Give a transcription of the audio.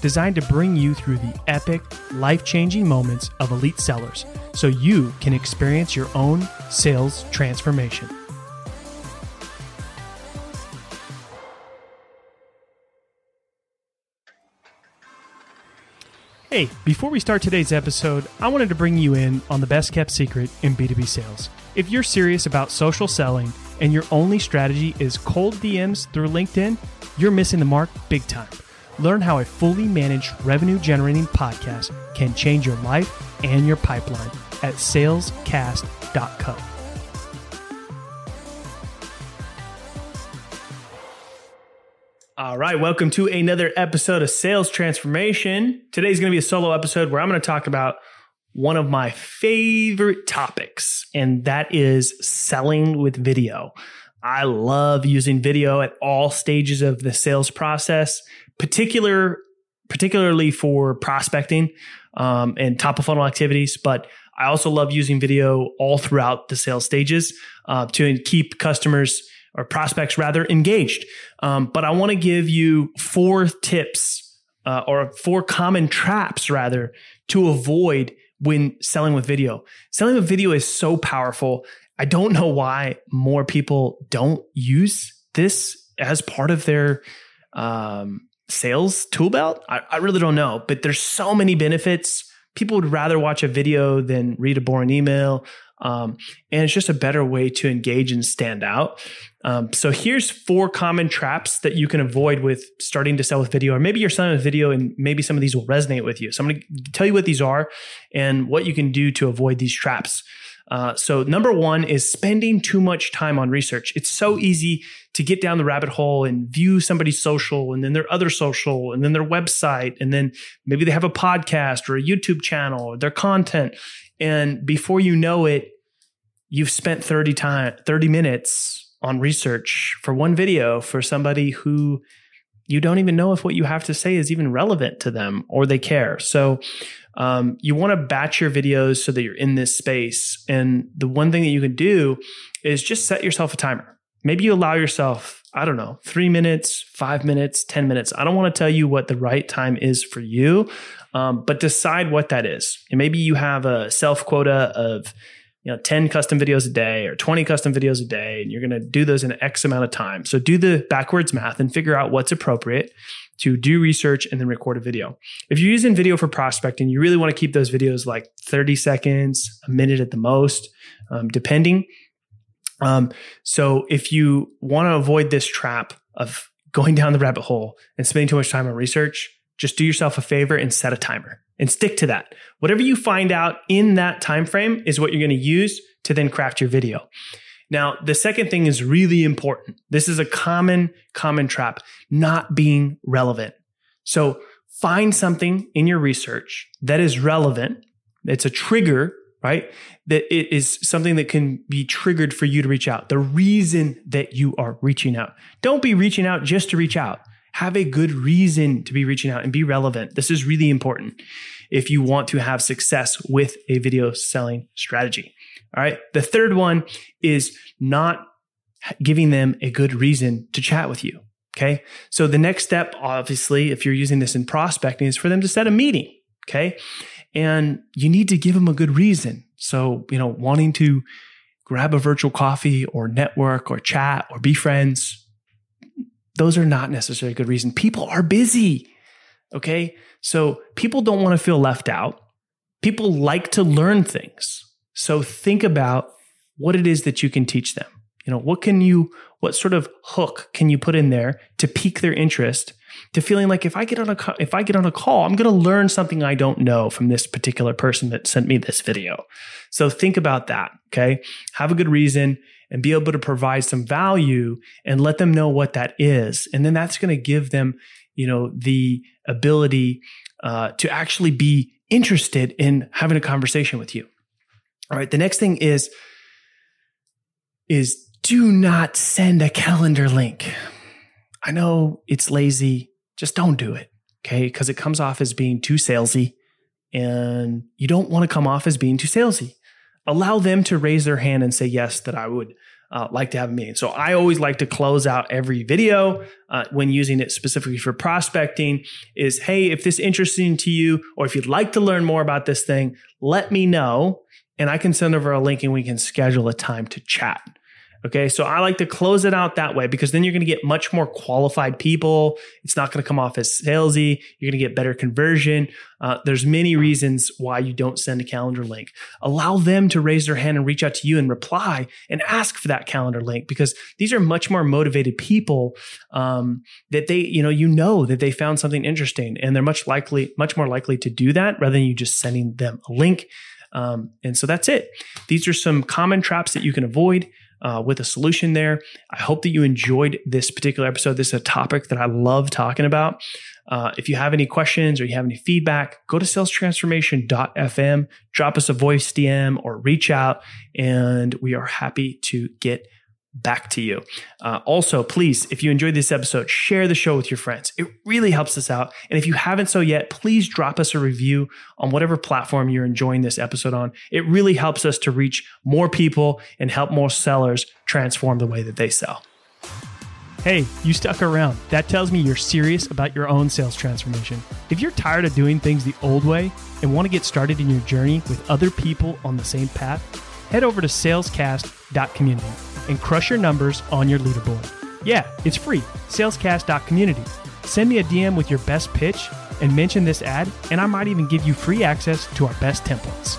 designed to bring you through the epic, life changing moments of elite sellers so you can experience your own sales transformation. Hey, before we start today's episode, I wanted to bring you in on the best kept secret in B2B sales. If you're serious about social selling and your only strategy is cold DMs through LinkedIn, you're missing the mark big time. Learn how a fully managed revenue generating podcast can change your life and your pipeline at salescast.co. All right, welcome to another episode of Sales Transformation. Today's going to be a solo episode where I'm going to talk about one of my favorite topics, and that is selling with video. I love using video at all stages of the sales process, particular particularly for prospecting um, and top of funnel activities. But I also love using video all throughout the sales stages uh, to keep customers or prospects rather engaged. Um, but I want to give you four tips uh, or four common traps rather to avoid when selling with video. Selling with video is so powerful. I don't know why more people don't use this as part of their um, sales tool belt. I, I really don't know, but there's so many benefits. People would rather watch a video than read a boring email. Um, and it's just a better way to engage and stand out. Um, so here's four common traps that you can avoid with starting to sell with video, or maybe you're selling with video and maybe some of these will resonate with you. So I'm going to tell you what these are and what you can do to avoid these traps. Uh, so number one is spending too much time on research. It's so easy to get down the rabbit hole and view somebody's social and then their other social and then their website and then maybe they have a podcast or a YouTube channel or their content. And before you know it, you've spent 30 time 30 minutes on research for one video for somebody who you don't even know if what you have to say is even relevant to them or they care. So um, you want to batch your videos so that you're in this space. And the one thing that you can do is just set yourself a timer. Maybe you allow yourself, I don't know, three minutes, five minutes, 10 minutes. I don't want to tell you what the right time is for you, um, but decide what that is. And maybe you have a self quota of you know 10 custom videos a day or 20 custom videos a day and you're going to do those in x amount of time. So do the backwards math and figure out what's appropriate to do research and then record a video. If you're using video for prospecting you really want to keep those videos like 30 seconds a minute at the most um, depending. Um, so if you want to avoid this trap of going down the rabbit hole and spending too much time on research just do yourself a favor and set a timer and stick to that. Whatever you find out in that time frame is what you're going to use to then craft your video. Now, the second thing is really important. This is a common common trap, not being relevant. So, find something in your research that is relevant. It's a trigger, right? That it is something that can be triggered for you to reach out. The reason that you are reaching out. Don't be reaching out just to reach out have a good reason to be reaching out and be relevant. This is really important if you want to have success with a video selling strategy. All right. The third one is not giving them a good reason to chat with you. Okay. So the next step, obviously, if you're using this in prospecting, is for them to set a meeting. Okay. And you need to give them a good reason. So, you know, wanting to grab a virtual coffee or network or chat or be friends, those are not necessarily a good reason. People are busy. Okay. So people don't want to feel left out. People like to learn things. So think about what it is that you can teach them. You know, what can you, what sort of hook can you put in there to pique their interest to feeling like if I get on a, if I get on a call, I'm going to learn something I don't know from this particular person that sent me this video. So think about that. Okay. Have a good reason and be able to provide some value and let them know what that is. And then that's going to give them, you know, the ability uh, to actually be interested in having a conversation with you. All right. The next thing is, is do not send a calendar link. I know it's lazy. Just don't do it. Okay. Because it comes off as being too salesy and you don't want to come off as being too salesy. Allow them to raise their hand and say, yes, that I would uh, like to have a meeting. So I always like to close out every video uh, when using it specifically for prospecting is, hey, if this interesting to you, or if you'd like to learn more about this thing, let me know and I can send over a link and we can schedule a time to chat. Okay. So I like to close it out that way because then you're going to get much more qualified people. It's not going to come off as salesy. You're going to get better conversion. Uh, there's many reasons why you don't send a calendar link. Allow them to raise their hand and reach out to you and reply and ask for that calendar link because these are much more motivated people um, that they, you know, you know that they found something interesting and they're much likely, much more likely to do that rather than you just sending them a link. Um, and so that's it. These are some common traps that you can avoid uh, with a solution there. I hope that you enjoyed this particular episode. This is a topic that I love talking about. Uh, if you have any questions or you have any feedback, go to salestransformation.fm, drop us a voice DM or reach out, and we are happy to get back to you. Uh, also, please, if you enjoyed this episode, share the show with your friends. It really helps us out. And if you haven't so yet, please drop us a review on whatever platform you're enjoying this episode on. It really helps us to reach more people and help more sellers transform the way that they sell. Hey, you stuck around. That tells me you're serious about your own sales transformation. If you're tired of doing things the old way and want to get started in your journey with other people on the same path, head over to salescast.community and crush your numbers on your leaderboard. Yeah, it's free. Salescast.community. Send me a DM with your best pitch and mention this ad, and I might even give you free access to our best templates.